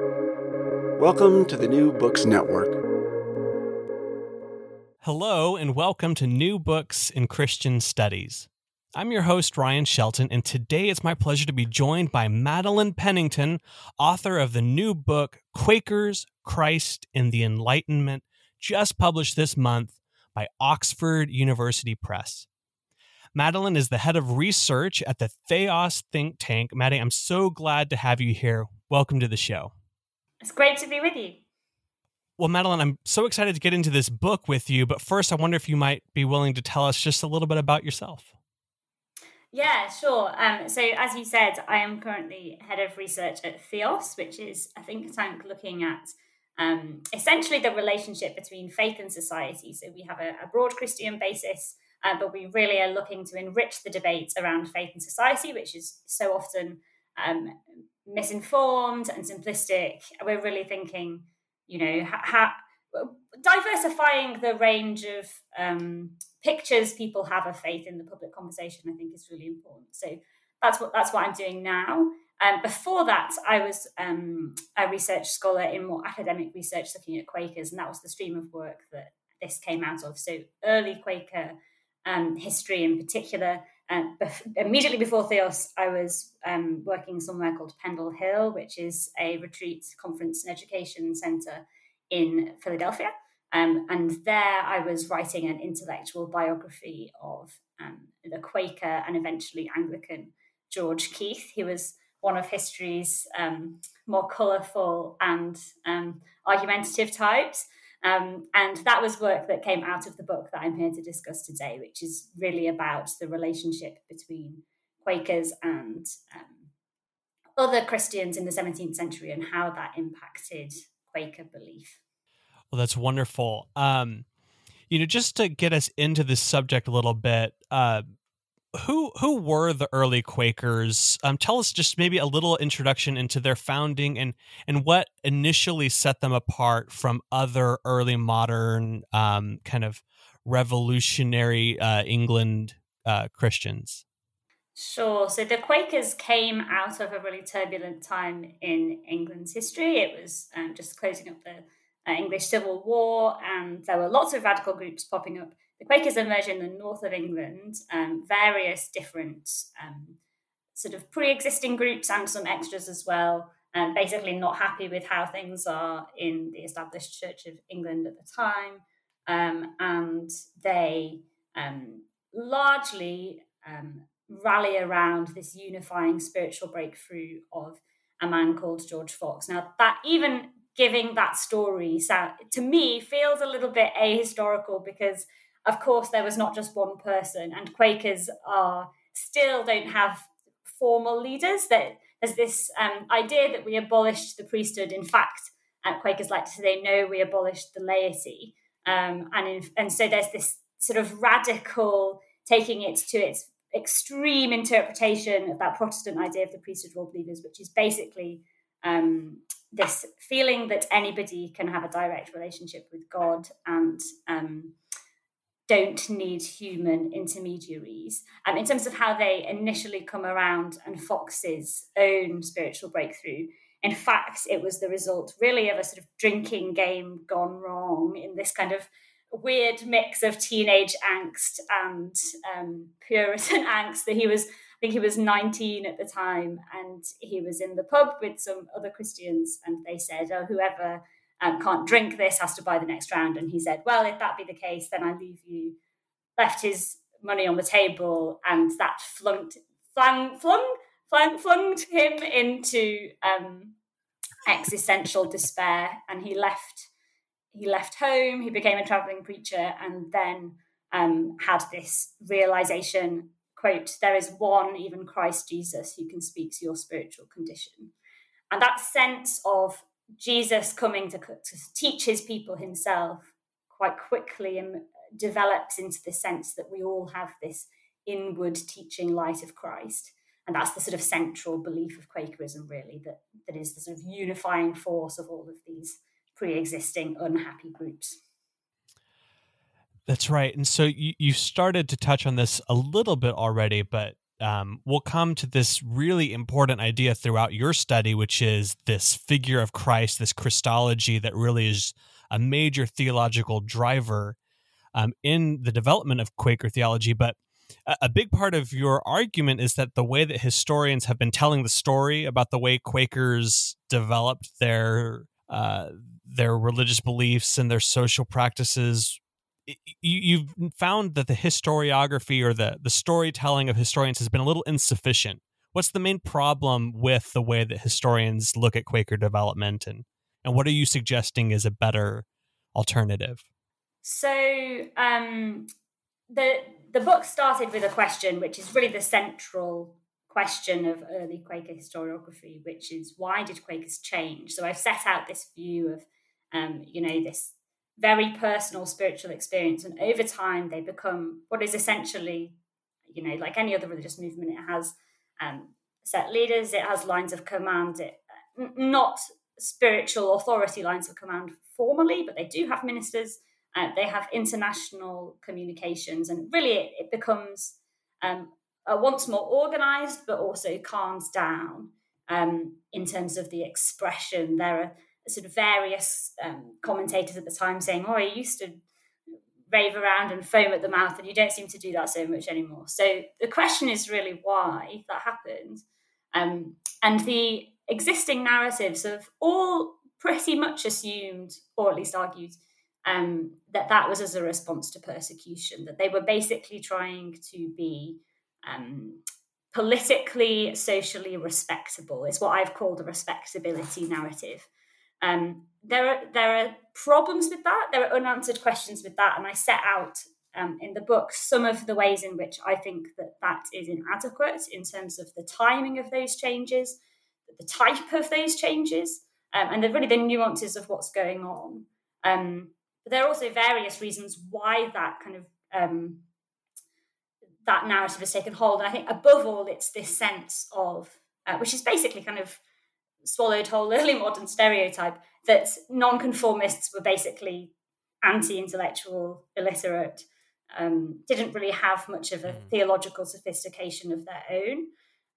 Welcome to the New Books Network. Hello, and welcome to New Books in Christian Studies. I'm your host, Ryan Shelton, and today it's my pleasure to be joined by Madeline Pennington, author of the new book, Quakers, Christ, and the Enlightenment, just published this month by Oxford University Press. Madeline is the head of research at the Theos think tank. Maddie, I'm so glad to have you here. Welcome to the show. It's great to be with you. Well, Madeline, I'm so excited to get into this book with you, but first, I wonder if you might be willing to tell us just a little bit about yourself. Yeah, sure. Um, so, as you said, I am currently head of research at Theos, which is a think tank looking at um, essentially the relationship between faith and society. So, we have a, a broad Christian basis uh, but we really are looking to enrich the debate around faith and society, which is so often um, misinformed and simplistic. We're really thinking, you know, diversifying the range of um, pictures people have of faith in the public conversation. I think is really important. So that's what that's what I'm doing now. Um, before that, I was um, a research scholar in more academic research looking at Quakers, and that was the stream of work that this came out of. So early Quaker um, history in particular. Uh, bef- immediately before Theos, I was um, working somewhere called Pendle Hill, which is a retreat, conference, and education center in Philadelphia. Um, and there I was writing an intellectual biography of um, the Quaker and eventually Anglican George Keith. He was one of history's um, more colourful and um, argumentative types. Um, and that was work that came out of the book that I'm here to discuss today, which is really about the relationship between Quakers and um, other Christians in the 17th century and how that impacted Quaker belief. Well, that's wonderful. Um, you know, just to get us into this subject a little bit, uh, who who were the early Quakers? Um, tell us just maybe a little introduction into their founding and and what initially set them apart from other early modern um, kind of revolutionary uh, England uh, Christians. Sure. So the Quakers came out of a really turbulent time in England's history. It was um, just closing up the uh, English Civil War, and there were lots of radical groups popping up the Quakers emerge in the north of England, um, various different um, sort of pre existing groups and some extras as well, um, basically not happy with how things are in the established Church of England at the time. Um, and they um, largely um, rally around this unifying spiritual breakthrough of a man called George Fox. Now, that even giving that story sound, to me feels a little bit ahistorical because of course, there was not just one person, and Quakers are still don't have formal leaders. That there's this um, idea that we abolished the priesthood. In fact, uh, Quakers like to say, no, we abolished the laity, um, and in, and so there's this sort of radical taking it to its extreme interpretation of that Protestant idea of the priesthood role believers, which is basically um, this feeling that anybody can have a direct relationship with God and um, don't need human intermediaries. Um, in terms of how they initially come around and Fox's own spiritual breakthrough, in fact, it was the result really of a sort of drinking game gone wrong in this kind of weird mix of teenage angst and um, Puritan angst that he was. I think he was 19 at the time, and he was in the pub with some other Christians, and they said, "Oh, whoever um, can't drink this, has to buy the next round. And he said, Well, if that be the case, then I leave you, left his money on the table, and that flunked, flung, flung, flung, flung him into um, existential despair. And he left, he left home, he became a traveling preacher, and then um, had this realization quote, there is one, even Christ Jesus, who can speak to your spiritual condition. And that sense of Jesus coming to, to teach his people himself quite quickly and develops into the sense that we all have this inward teaching light of Christ. And that's the sort of central belief of Quakerism, really, that, that is the sort of unifying force of all of these pre existing unhappy groups. That's right. And so you, you started to touch on this a little bit already, but um, we'll come to this really important idea throughout your study, which is this figure of Christ, this Christology that really is a major theological driver um, in the development of Quaker theology. But a, a big part of your argument is that the way that historians have been telling the story about the way Quakers developed their uh, their religious beliefs and their social practices you, have found that the historiography or the the storytelling of historians has been a little insufficient. What's the main problem with the way that historians look at Quaker development, and and what are you suggesting is a better alternative? So um, the the book started with a question, which is really the central question of early Quaker historiography, which is why did Quakers change? So I've set out this view of, um, you know, this very personal spiritual experience, and over time they become what is essentially, you know, like any other religious movement. It has um, set leaders, it has lines of command. It not spiritual authority lines of command formally, but they do have ministers. Uh, they have international communications, and really it, it becomes um, once more organized, but also calms down um, in terms of the expression. There are sort of various um, commentators at the time saying, "Oh, you used to rave around and foam at the mouth, and you don't seem to do that so much anymore." So the question is really why that happened, um, and the existing narratives have all pretty much assumed, or at least argued, um, that that was as a response to persecution, that they were basically trying to be um, politically, socially respectable. It's what I've called a respectability narrative. Um, there are there are problems with that. There are unanswered questions with that, and I set out um, in the book some of the ways in which I think that that is inadequate in terms of the timing of those changes, the type of those changes, um, and the, really the nuances of what's going on. Um, but there are also various reasons why that kind of um, that narrative has taken hold. And I think above all, it's this sense of, uh, which is basically kind of swallowed whole early modern stereotype that nonconformists were basically anti-intellectual, illiterate, um, didn't really have much of a mm. theological sophistication of their own,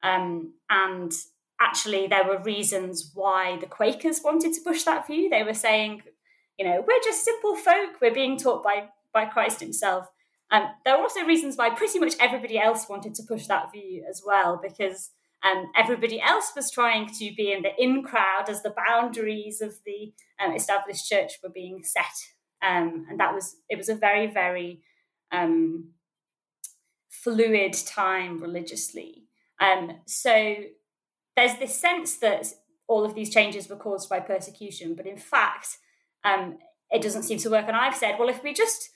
um, and actually there were reasons why the Quakers wanted to push that view. They were saying, you know, we're just simple folk. We're being taught by by Christ Himself. Um, there were also reasons why pretty much everybody else wanted to push that view as well, because um, everybody else was trying to be in the in crowd as the boundaries of the um, established church were being set, um, and that was it was a very very um, fluid time religiously. Um, so there's this sense that all of these changes were caused by persecution, but in fact, um, it doesn't seem to work. And I've said, well, if we just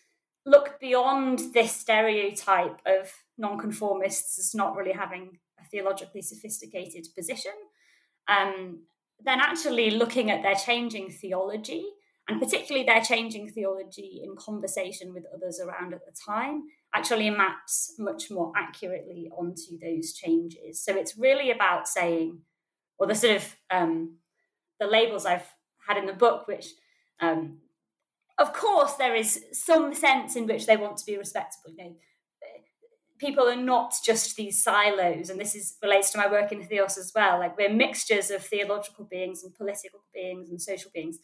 look beyond this stereotype of nonconformists as not really having theologically sophisticated position, um, then actually looking at their changing theology, and particularly their changing theology in conversation with others around at the time, actually maps much more accurately onto those changes. So it's really about saying, or the sort of um, the labels I've had in the book, which um, of course there is some sense in which they want to be respectable. You know, people are not just these silos, and this is relates to my work in Theos as well. Like we're mixtures of theological beings and political beings and social beings.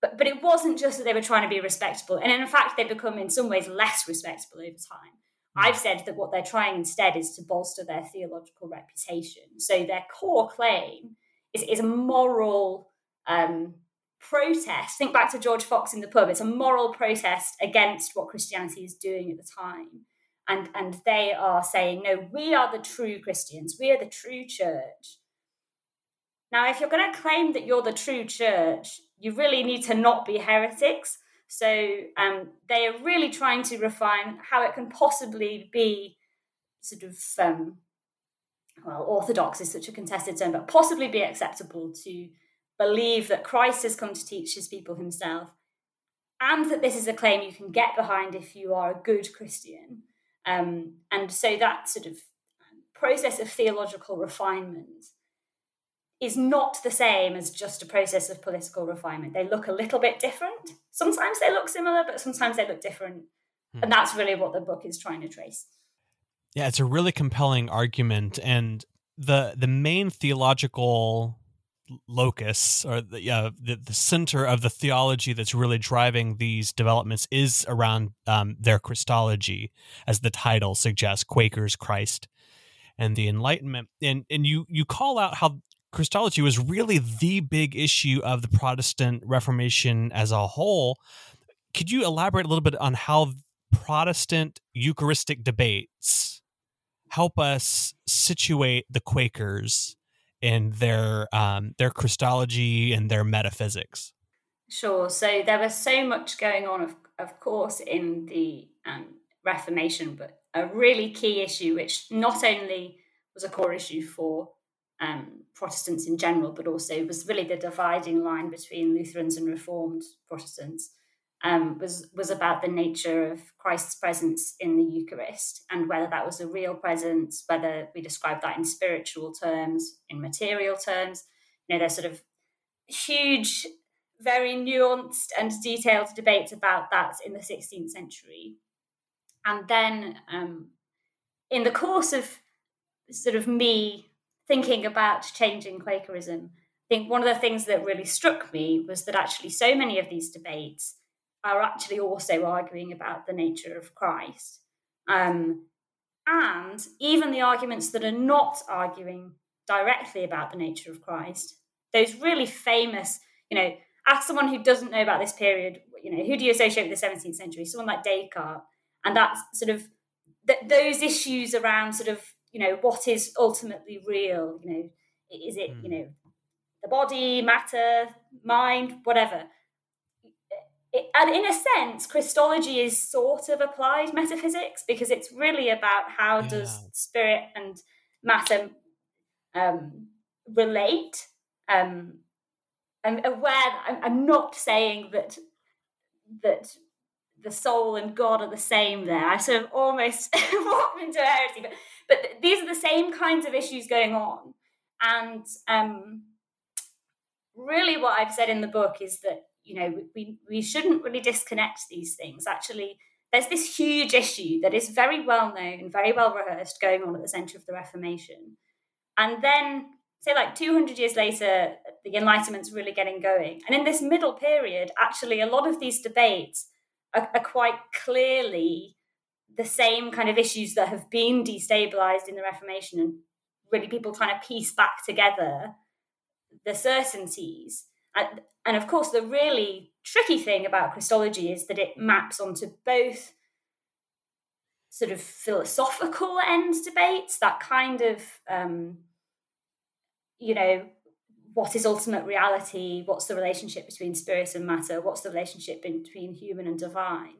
But but it wasn't just that they were trying to be respectable, and in fact they become in some ways less respectable over time. Hmm. I've said that what they're trying instead is to bolster their theological reputation. So their core claim is, is a moral um, protest. Think back to George Fox in the pub. It's a moral protest against what Christianity is doing at the time and and they are saying no we are the true christians. We are the true church. Now if you're going to claim that you're the true church you really need to not be heretics. So um, they are really trying to refine how it can possibly be sort of um, well orthodox is such a contested term but possibly be acceptable to believe that christ has come to teach his people himself and that this is a claim you can get behind if you are a good christian um, and so that sort of process of theological refinement is not the same as just a process of political refinement. They look a little bit different. Sometimes they look similar, but sometimes they look different. Hmm. And that's really what the book is trying to trace. Yeah, it's a really compelling argument, and the the main theological locus or the, uh, the, the center of the theology that's really driving these developments is around um, their Christology, as the title suggests, Quakers, Christ, and the Enlightenment. And and you you call out how Christology was really the big issue of the Protestant Reformation as a whole. Could you elaborate a little bit on how Protestant Eucharistic debates help us situate the Quakers in their um, their Christology and their metaphysics? Sure. So there was so much going on, of, of course, in the um, Reformation, but a really key issue, which not only was a core issue for um, Protestants in general, but also was really the dividing line between Lutherans and Reformed Protestants, um, was was about the nature of Christ's presence in the Eucharist and whether that was a real presence, whether we describe that in spiritual terms, in material terms. You know, there's sort of huge, very nuanced and detailed debates about that in the 16th century. And then, um, in the course of sort of me thinking about changing Quakerism, I think one of the things that really struck me was that actually so many of these debates are actually also arguing about the nature of Christ. Um, and even the arguments that are not arguing directly about the nature of Christ, those really famous, you know, ask someone who doesn't know about this period, you know, who do you associate with the 17th century? Someone like Descartes. And that's sort of th- those issues around sort of, you know, what is ultimately real, you know, is it, you hmm. know, the body, matter, mind, whatever it, and in a sense, Christology is sort of applied metaphysics because it's really about how yeah. does spirit and matter um, relate. Um, I'm aware. I'm, I'm not saying that that the soul and God are the same. There, I sort of almost walked into heresy, but but these are the same kinds of issues going on, and um, really, what I've said in the book is that you know we, we shouldn't really disconnect these things. Actually there's this huge issue that is very well known very well rehearsed going on at the center of the reformation. And then say like 200 years later the enlightenment's really getting going. And in this middle period actually a lot of these debates are, are quite clearly the same kind of issues that have been destabilized in the reformation and really people trying to piece back together the certainties and, of course, the really tricky thing about Christology is that it maps onto both sort of philosophical end debates, that kind of, um, you know, what is ultimate reality? What's the relationship between spirit and matter? What's the relationship between human and divine?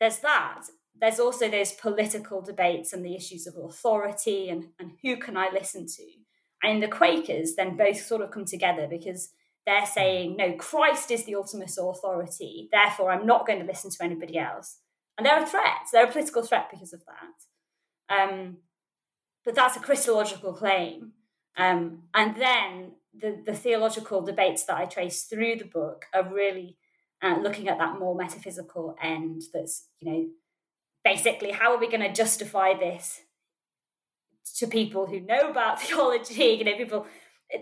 There's that. There's also those political debates and the issues of authority and, and who can I listen to? And the Quakers, then both sort of come together because they're saying, no, Christ is the ultimate authority. Therefore, I'm not going to listen to anybody else. And they're a threat. They're a political threat because of that. Um, but that's a Christological claim. Um, and then the, the theological debates that I trace through the book are really uh, looking at that more metaphysical end that's, you know, basically how are we going to justify this to people who know about theology, you know, people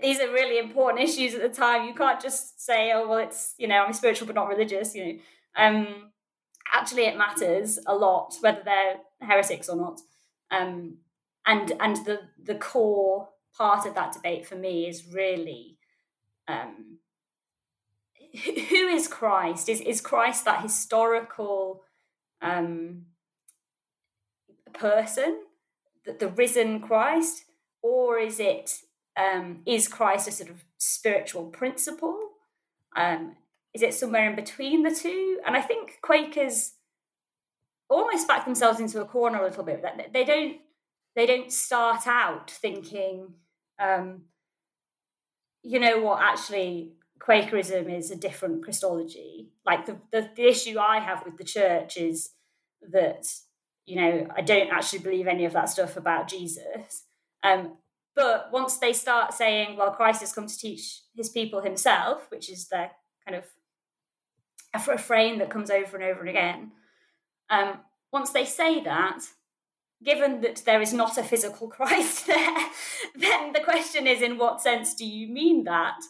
these are really important issues at the time. You can't just say, "Oh, well, it's you know, I'm spiritual but not religious." You know, um, actually, it matters a lot whether they're heretics or not. Um, and and the the core part of that debate for me is really um, who is Christ? Is is Christ that historical um, person, the, the risen Christ, or is it um, is Christ a sort of spiritual principle? Um, is it somewhere in between the two? And I think Quakers almost back themselves into a corner a little bit. That they don't they don't start out thinking, um, you know what, actually Quakerism is a different Christology. Like the, the, the issue I have with the church is that you know I don't actually believe any of that stuff about Jesus. Um, but once they start saying, well, Christ has come to teach his people himself, which is their kind of a refrain that comes over and over again, um, once they say that, given that there is not a physical Christ there, then the question is in what sense do you mean that?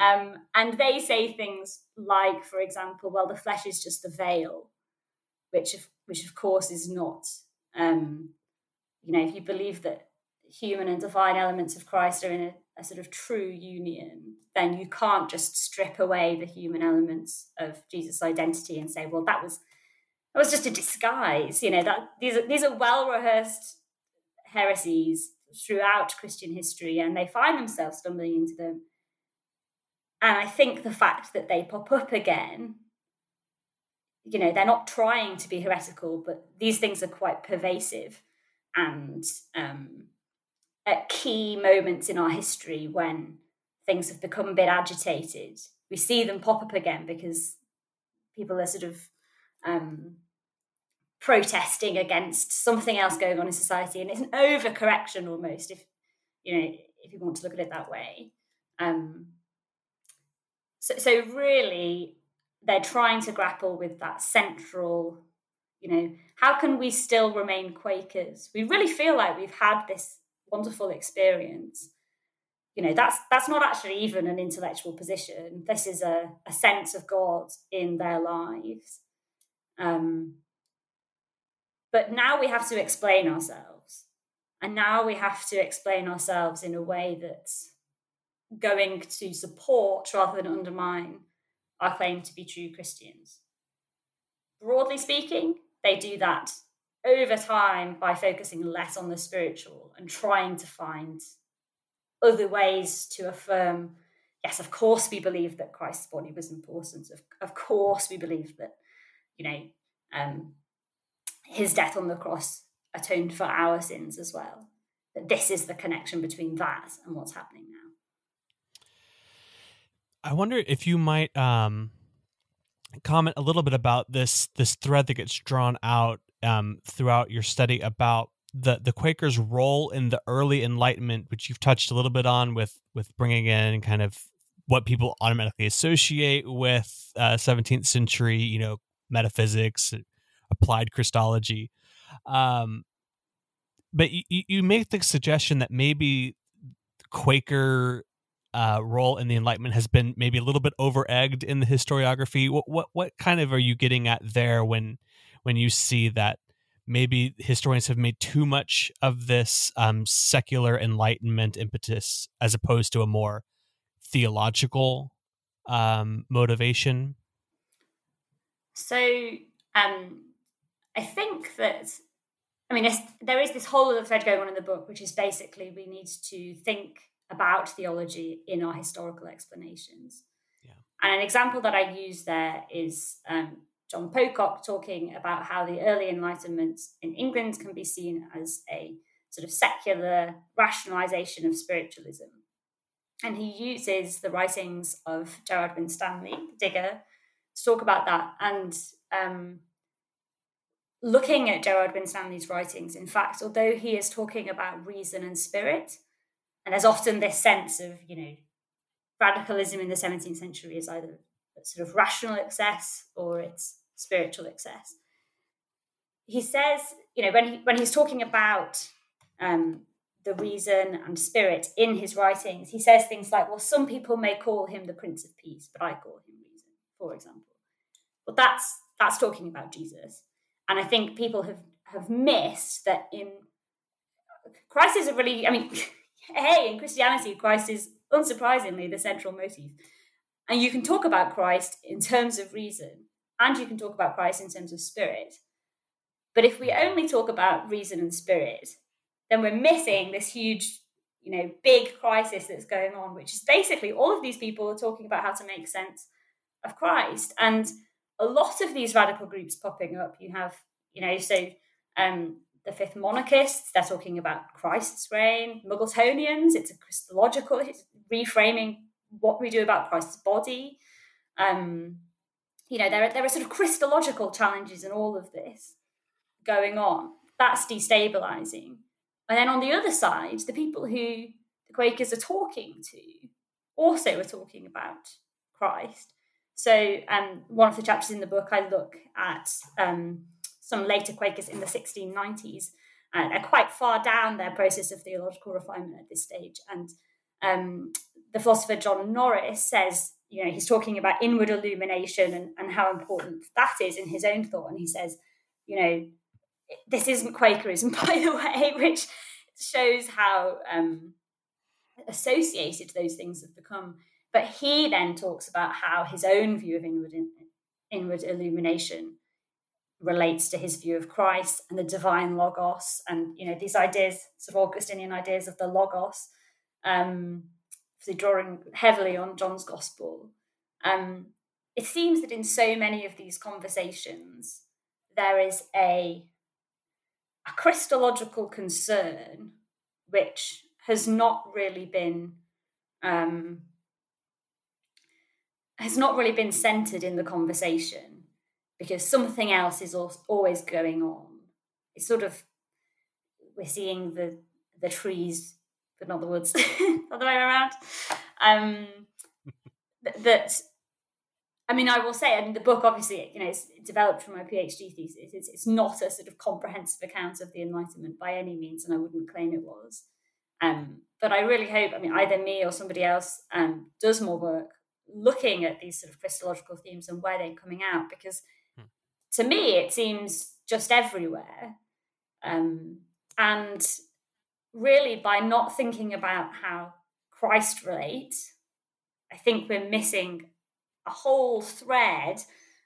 Um, and they say things like, for example, well, the flesh is just a veil, which, of, which of course is not. Um, you know, if you believe that human and divine elements of Christ are in a, a sort of true union, then you can't just strip away the human elements of Jesus' identity and say, well, that was that was just a disguise. You know, that these are these are well rehearsed heresies throughout Christian history, and they find themselves stumbling into them. And I think the fact that they pop up again, you know, they're not trying to be heretical, but these things are quite pervasive and um, at key moments in our history when things have become a bit agitated, we see them pop up again because people are sort of um, protesting against something else going on in society, and it's an overcorrection almost, if you know, if you want to look at it that way. Um, so, so really, they're trying to grapple with that central, you know, how can we still remain Quakers? We really feel like we've had this wonderful experience. You know, that's that's not actually even an intellectual position. This is a, a sense of God in their lives. Um, but now we have to explain ourselves. And now we have to explain ourselves in a way that's going to support rather than undermine our claim to be true Christians. Broadly speaking, they do that over time by focusing less on the spiritual and trying to find other ways to affirm yes, of course, we believe that Christ's body was important. Of, of course, we believe that, you know, um, his death on the cross atoned for our sins as well. That this is the connection between that and what's happening now. I wonder if you might um, comment a little bit about this this thread that gets drawn out um, throughout your study about the the Quakers' role in the early Enlightenment, which you've touched a little bit on with with bringing in kind of what people automatically associate with uh, 17th century, you know, metaphysics, applied Christology. Um, but you, you make the suggestion that maybe Quaker uh, role in the Enlightenment has been maybe a little bit over egged in the historiography. What, what what kind of are you getting at there when when you see that maybe historians have made too much of this um, secular Enlightenment impetus as opposed to a more theological um, motivation? So um, I think that, I mean, there is this whole other thread going on in the book, which is basically we need to think about theology in our historical explanations. Yeah. And an example that I use there is um, John Pocock talking about how the early Enlightenment in England can be seen as a sort of secular rationalization of spiritualism. And he uses the writings of Gerard Winstanley, the digger, to talk about that. And um, looking at Gerard Winstanley's writings, in fact, although he is talking about reason and spirit, and there's often this sense of, you know, radicalism in the 17th century is either sort of rational excess or it's spiritual excess. He says, you know, when he, when he's talking about um, the reason and spirit in his writings, he says things like, well, some people may call him the Prince of Peace, but I call him reason, for example. But that's that's talking about Jesus. And I think people have have missed that in Christ is a really, I mean, hey, in Christianity, Christ is unsurprisingly the central motive. And you can talk about Christ in terms of reason, and you can talk about Christ in terms of spirit. But if we only talk about reason and spirit, then we're missing this huge, you know, big crisis that's going on, which is basically all of these people are talking about how to make sense of Christ. And a lot of these radical groups popping up. You have, you know, so um, the fifth monarchists, they're talking about Christ's reign. Muggletonians, it's a Christological, it's reframing what we do about Christ's body. Um, you know, there are, there are sort of Christological challenges in all of this going on. That's destabilizing. And then on the other side, the people who the Quakers are talking to also are talking about Christ. So, um, one of the chapters in the book, I look at um, some later Quakers in the 1690s and they're quite far down their process of theological refinement at this stage. And um, the philosopher John Norris says, you know, he's talking about inward illumination and, and how important that is in his own thought. And he says, you know, this isn't Quakerism, by the way, which shows how um, associated those things have become. But he then talks about how his own view of inward, inward illumination relates to his view of Christ and the divine logos, and you know these ideas, sort of Augustinian ideas of the logos, um, so drawing heavily on John's gospel. Um, it seems that in so many of these conversations, there is a a Christological concern which has not really been um, has not really been centered in the conversation because something else is always going on. It's sort of we're seeing the the trees, but not the woods, the other way around. Um, that I mean, I will say, I mean, the book obviously, you know, it's developed from my PhD thesis. It's, it's not a sort of comprehensive account of the Enlightenment by any means, and I wouldn't claim it was. Um, but I really hope, I mean, either me or somebody else um, does more work looking at these sort of Christological themes and where they're coming out, because hmm. to me, it seems just everywhere. Um, and really, by not thinking about how Christ relates, I think we're missing a whole thread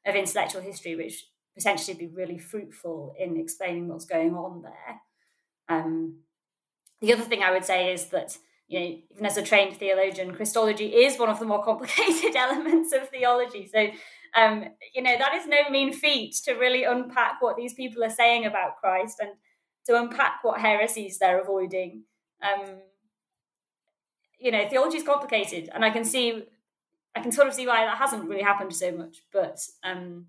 of intellectual history, which potentially be really fruitful in explaining what's going on there. Um, the other thing I would say is that you know, even as a trained theologian, Christology is one of the more complicated elements of theology. So, um, you know, that is no mean feat to really unpack what these people are saying about Christ and to unpack what heresies they're avoiding. Um, you know, theology is complicated, and I can see, I can sort of see why that hasn't really happened so much, but um,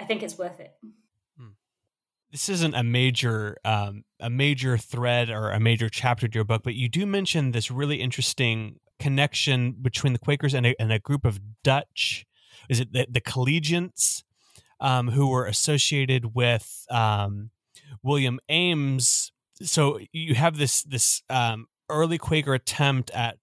I think it's worth it this isn't a major um, a major thread or a major chapter to your book, but you do mention this really interesting connection between the Quakers and a, and a group of Dutch. Is it the, the collegiants um, who were associated with um, William Ames? So you have this this um, early Quaker attempt at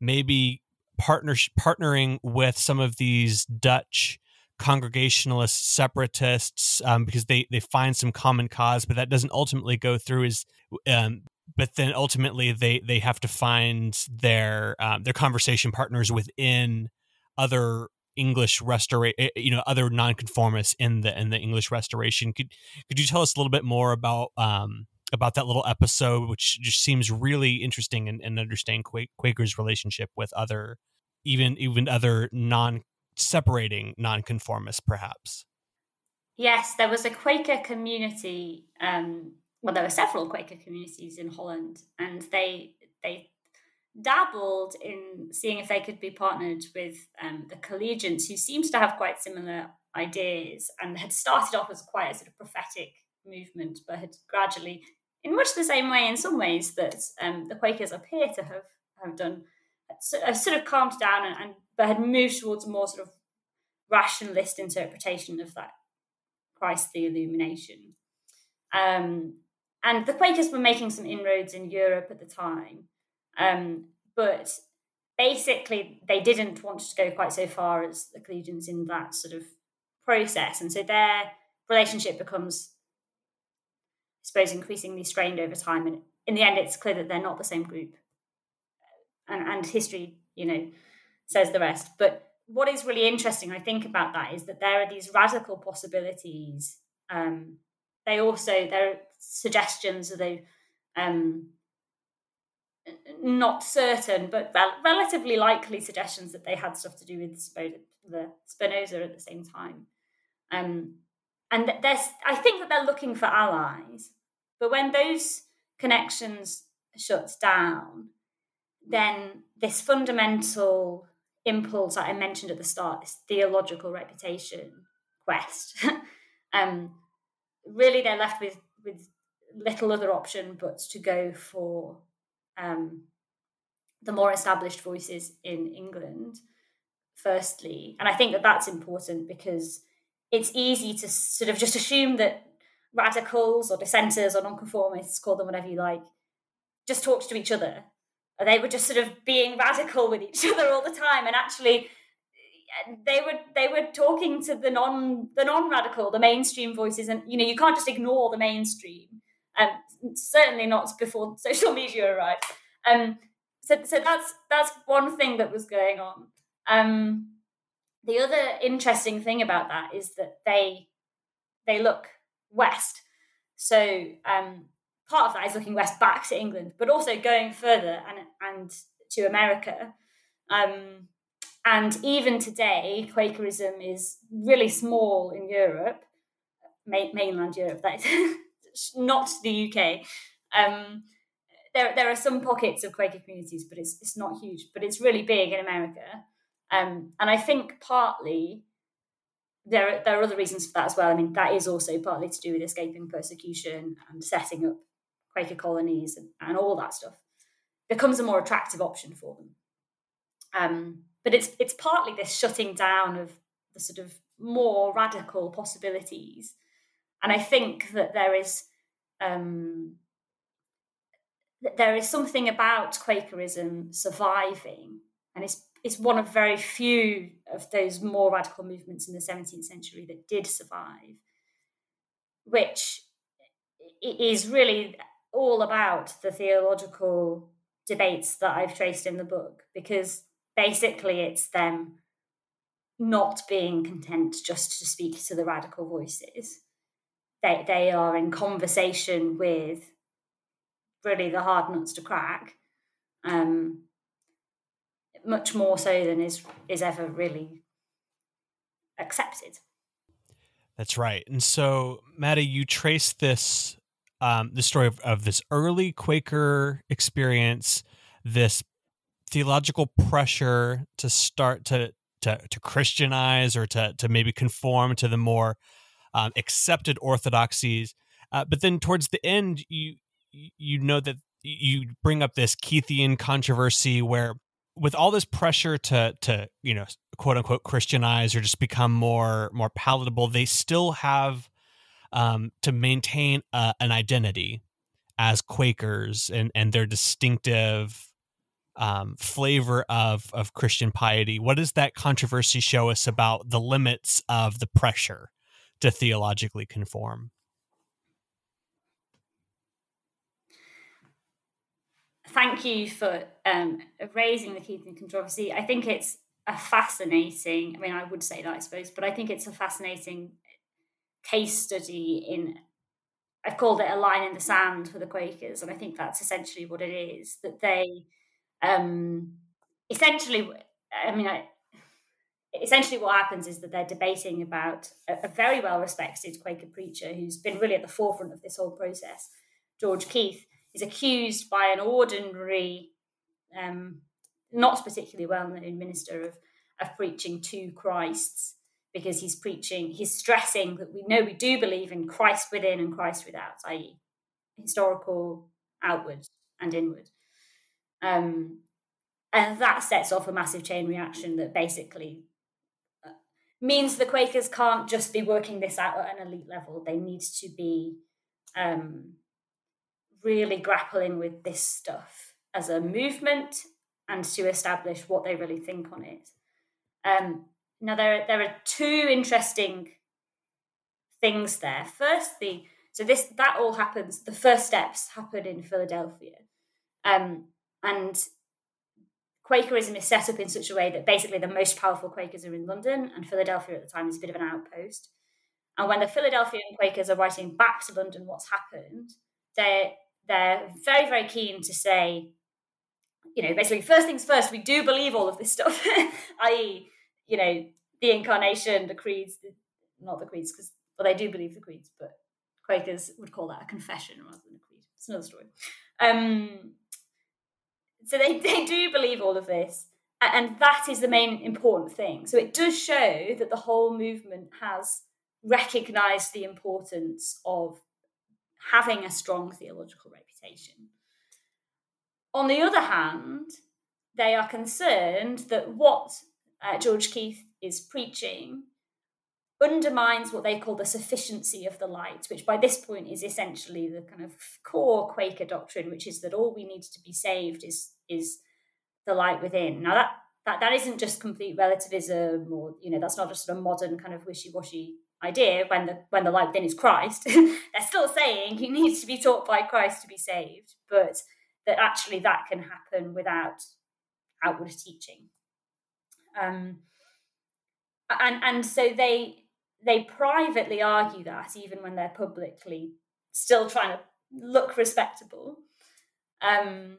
maybe partner partnering with some of these Dutch congregationalist separatists um, because they they find some common cause, but that doesn't ultimately go through. Is um, but then ultimately they they have to find their um, their conversation partners within other English restoration, eh, you know, other nonconformists in the in the English Restoration. Could could you tell us a little bit more about um, about that little episode, which just seems really interesting and, and understanding Quaker's relationship with other, even even other non separating nonconformists, perhaps? Yes, there was a Quaker community. Um, well, there were several Quaker communities in Holland, and they they dabbled in seeing if they could be partnered with um, the collegiants who seems to have quite similar ideas, and had started off as quite a sort of prophetic movement, but had gradually, in much the same way, in some ways that um, the Quakers appear to have have done, sort of calmed down and, and but had moved towards a more sort of rationalist interpretation of that Christ the illumination. Um, and the Quakers were making some inroads in Europe at the time, um, but basically they didn't want to go quite so far as the collegiants in that sort of process, and so their relationship becomes, I suppose, increasingly strained over time. And in the end, it's clear that they're not the same group, and, and history, you know, says the rest. But what is really interesting, I think, about that is that there are these radical possibilities. Um, they also there are suggestions, although um, not certain, but rel- relatively likely suggestions that they had stuff to do with the Spinoza at the same time. Um, and there's, I think that they're looking for allies, but when those connections shut down, then this fundamental impulse that I mentioned at the start, this theological reputation quest, um, really they're left with with little other option but to go for um, the more established voices in England. Firstly, and I think that that's important because it's easy to sort of just assume that radicals or dissenters or nonconformists, call them whatever you like, just talked to each other. They were just sort of being radical with each other all the time, and actually, they were they were talking to the non the non radical, the mainstream voices, and you know you can't just ignore the mainstream. Um, certainly not before social media arrived. Um, so so that's that's one thing that was going on. Um, the other interesting thing about that is that they they look west. So um, part of that is looking west back to England, but also going further and and to America. Um, and even today, Quakerism is really small in Europe, mainland Europe, that is not the UK. Um, there, there are some pockets of Quaker communities, but it's it's not huge. But it's really big in America, um, and I think partly there are, there are other reasons for that as well. I mean, that is also partly to do with escaping persecution and setting up Quaker colonies and, and all that stuff. Becomes a more attractive option for them. Um, but it's it's partly this shutting down of the sort of more radical possibilities, and I think that there is um, there is something about Quakerism surviving, and it's it's one of very few of those more radical movements in the 17th century that did survive, which is really all about the theological debates that I've traced in the book, because basically it's them not being content just to speak to the radical voices. They, they are in conversation with really the hard nuts to crack, um, much more so than is is ever really accepted. That's right. And so, Maddie, you trace this um, the story of, of this early Quaker experience, this theological pressure to start to to, to Christianize or to to maybe conform to the more um, accepted orthodoxies. Uh, but then towards the end, you you know that you bring up this Keithian controversy where with all this pressure to to you know quote unquote Christianize or just become more more palatable, they still have um, to maintain uh, an identity as Quakers and and their distinctive um, flavor of of Christian piety. What does that controversy show us about the limits of the pressure to theologically conform? thank you for um, raising the Keithian controversy. I think it's a fascinating, I mean, I would say that, I suppose, but I think it's a fascinating case study in, I've called it a line in the sand for the Quakers. And I think that's essentially what it is that they um, essentially, I mean, I, essentially what happens is that they're debating about a, a very well respected Quaker preacher who's been really at the forefront of this whole process, George Keith is accused by an ordinary, um, not particularly well known minister of, of preaching two Christs because he's preaching, he's stressing that we know we do believe in Christ within and Christ without, i.e., historical, outward, and inward. Um, and that sets off a massive chain reaction that basically means the Quakers can't just be working this out at an elite level. They need to be um, really grappling with this stuff as a movement and to establish what they really think on it. Um, now, there, there are two interesting things there. Firstly, so this that all happens. The first steps happen in Philadelphia, um, and Quakerism is set up in such a way that basically the most powerful Quakers are in London, and Philadelphia at the time is a bit of an outpost. And when the Philadelphian Quakers are writing back to London what's happened, they're, they're very, very keen to say, you know, basically, first things first, we do believe all of this stuff, i.e., you know, the incarnation, the creeds, the, not the creeds, because, well, they do believe the creeds, but Quakers would call that a confession rather than a creed. It's another story. Um, so they, they do believe all of this. And that is the main important thing. So it does show that the whole movement has recognized the importance of having a strong theological reputation. On the other hand, they are concerned that what uh, George Keith is preaching undermines what they call the sufficiency of the light, which by this point is essentially the kind of core Quaker doctrine, which is that all we need to be saved is is the light within. Now that that that isn't just complete relativism, or you know, that's not just a modern kind of wishy washy idea. When the when the light within is Christ, they're still saying you need to be taught by Christ to be saved, but that actually that can happen without outward teaching. Um, and and so they they privately argue that even when they're publicly still trying to look respectable. Um,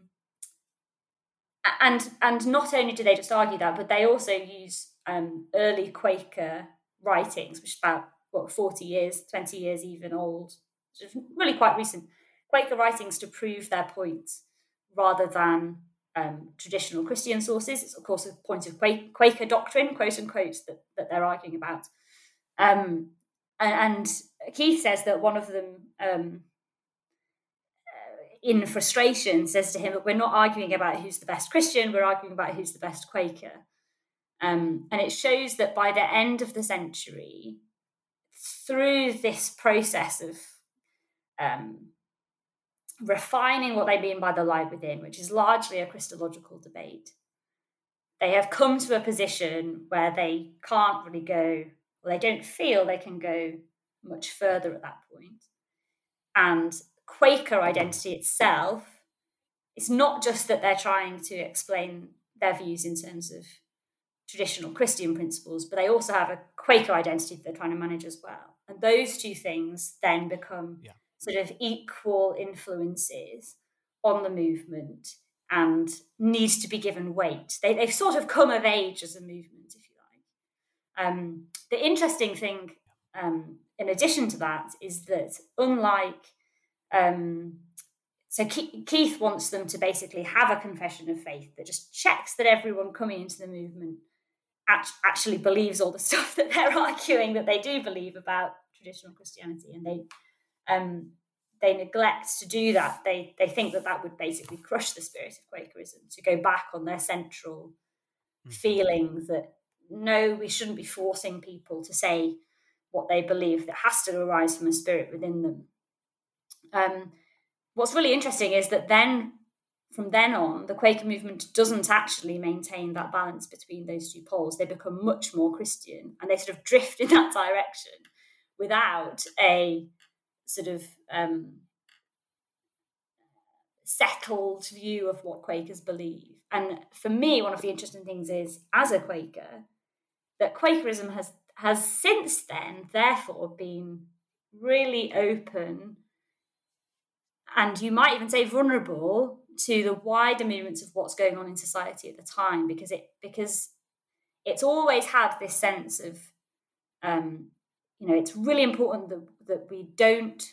and and not only do they just argue that, but they also use um, early Quaker writings, which is about what forty years, twenty years even old, really quite recent Quaker writings to prove their point, rather than um, traditional Christian sources. It's of course a point of Quaker doctrine, quote unquote, that, that they're arguing about. Um, and, Keith says that one of them, um, uh, in frustration, says to him we're not arguing about who's the best Christian, we're arguing about who's the best Quaker. Um, and it shows that by the end of the century, through this process of um, refining what they mean by the light within, which is largely a Christological debate, they have come to a position where they can't really go well, they don't feel they can go much further at that point. And Quaker identity itself, it's not just that they're trying to explain their views in terms of traditional Christian principles, but they also have a Quaker identity that they're trying to manage as well. And those two things then become yeah. sort of equal influences on the movement and needs to be given weight. They, they've sort of come of age as a movement, if. Um, the interesting thing, um, in addition to that, is that unlike um, so Keith wants them to basically have a confession of faith that just checks that everyone coming into the movement actually believes all the stuff that they're arguing that they do believe about traditional Christianity, and they um, they neglect to do that. They they think that that would basically crush the spirit of Quakerism to go back on their central mm. feeling that no, we shouldn't be forcing people to say what they believe. That has to arise from a spirit within them. Um, what's really interesting is that then, from then on, the Quaker movement doesn't actually maintain that balance between those two poles. They become much more Christian and they sort of drift in that direction without a sort of um, settled view of what Quakers believe. And for me, one of the interesting things is, as a Quaker, that Quakerism has has since then, therefore, been really open and you might even say vulnerable to the wider movements of what's going on in society at the time because it because it's always had this sense of um, you know it's really important that, that we don't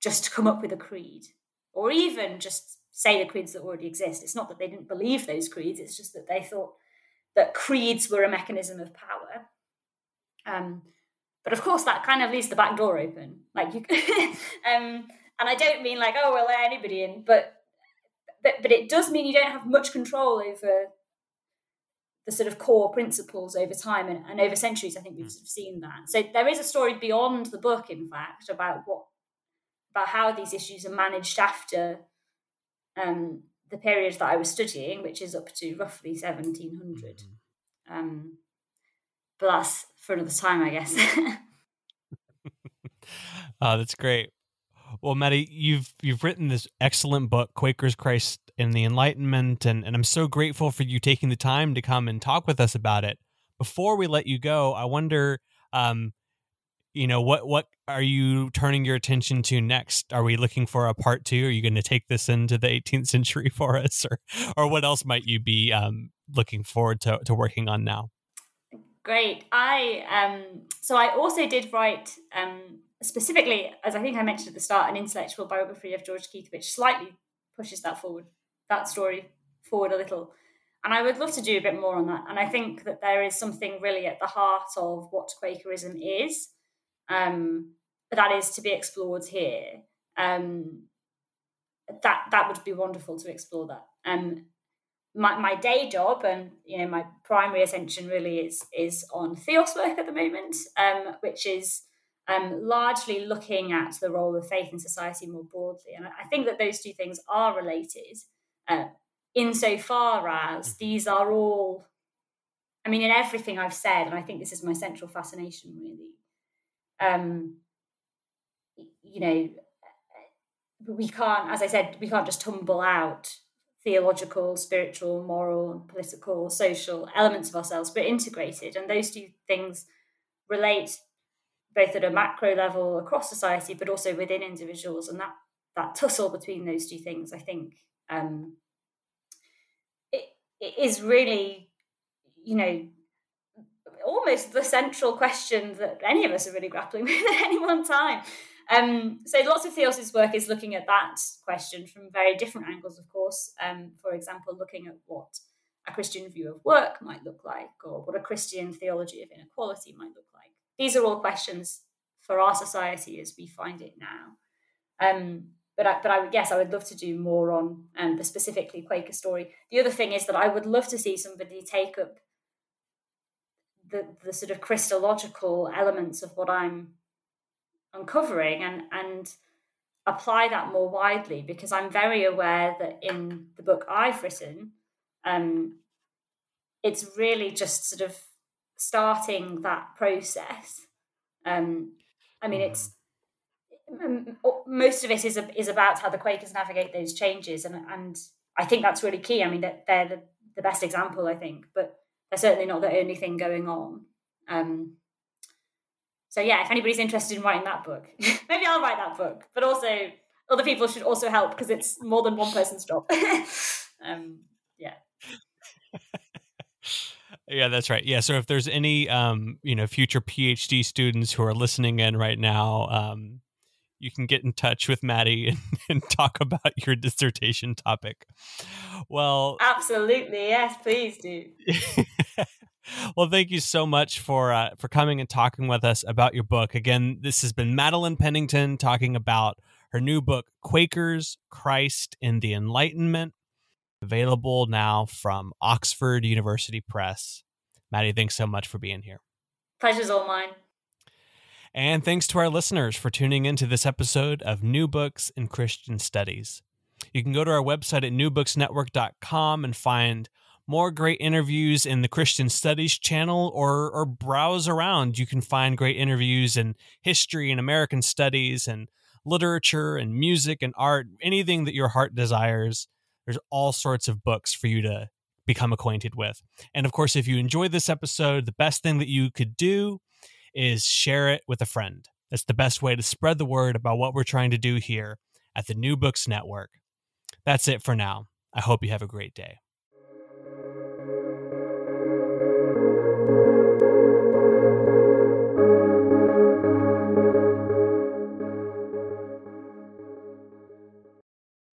just come up with a creed or even just say the creeds that already exist. It's not that they didn't believe those creeds it's just that they thought that creeds were a mechanism of power. Um, but of course, that kind of leaves the back door open. Like you, um, and I don't mean like, oh, well, let anybody in, but but but it does mean you don't have much control over the sort of core principles over time and, and over centuries. I think we've hmm. sort of seen that. So there is a story beyond the book, in fact, about what about how these issues are managed after um, the period that I was studying, which is up to roughly 1700. Mm-hmm. Um, but that's for another time, I guess. oh, that's great. Well, Maddie, you've you've written this excellent book, Quakers, Christ, and the Enlightenment, and, and I'm so grateful for you taking the time to come and talk with us about it. Before we let you go, I wonder, um, you know what what are you turning your attention to next? Are we looking for a part two? Are you going to take this into the 18th century for us? Or or what else might you be um, looking forward to, to working on now? Great. I um so i also did write um specifically as i think i mentioned at the start an intellectual biography of george keith which slightly pushes that forward that story forward a little. And I would love to do a bit more on that. And I think that there is something really at the heart of what Quakerism is um, that is to be explored here. Um, that that would be wonderful to explore that. Um, my, my day job and you know my primary attention really is is on theos work at the moment um, which is um, largely looking at the role of faith in society more broadly and i think that those two things are related uh, insofar as mm-hmm. these are all i mean in everything i've said and i think this is my central fascination really um, you know we can't as i said we can't just tumble out theological, spiritual, moral, political, social elements of ourselves, but integrated. And those two things relate both at a macro level across society, but also within individuals. And that that tussle between those two things, I think, um, it, it is really, you know, almost the central question that any of us are really grappling with at any one time. Um, so lots of Theos's work is looking at that question from very different angles, of course. Um, for example, looking at what a Christian view of work might look like, or what a Christian theology of inequality might look like. These are all questions for our society as we find it now. Um, but I, but I would guess I would love to do more on um, the specifically Quaker story. The other thing is that I would love to see somebody take up the the sort of Christological elements of what I'm uncovering and and apply that more widely because I'm very aware that in the book I've written, um, it's really just sort of starting that process. Um, I mean, it's mm. most of it is is about how the Quakers navigate those changes, and and I think that's really key. I mean, that they're the, the best example, I think, but they're certainly not the only thing going on. Um, so yeah, if anybody's interested in writing that book, maybe I'll write that book. But also, other people should also help because it's more than one person's job. um, yeah. yeah, that's right. Yeah, so if there's any um, you know future PhD students who are listening in right now, um, you can get in touch with Maddie and, and talk about your dissertation topic. Well, absolutely, yes, please do. Well, thank you so much for uh, for coming and talking with us about your book. Again, this has been Madeleine Pennington talking about her new book, Quakers, Christ in the Enlightenment, available now from Oxford University Press. Maddie, thanks so much for being here. Pleasure's all mine. And thanks to our listeners for tuning into this episode of New Books in Christian Studies. You can go to our website at newbooksnetwork.com and find more great interviews in the Christian Studies channel or or browse around. You can find great interviews in history and American studies and literature and music and art, anything that your heart desires. There's all sorts of books for you to become acquainted with. And of course, if you enjoyed this episode, the best thing that you could do is share it with a friend. That's the best way to spread the word about what we're trying to do here at the New Books Network. That's it for now. I hope you have a great day.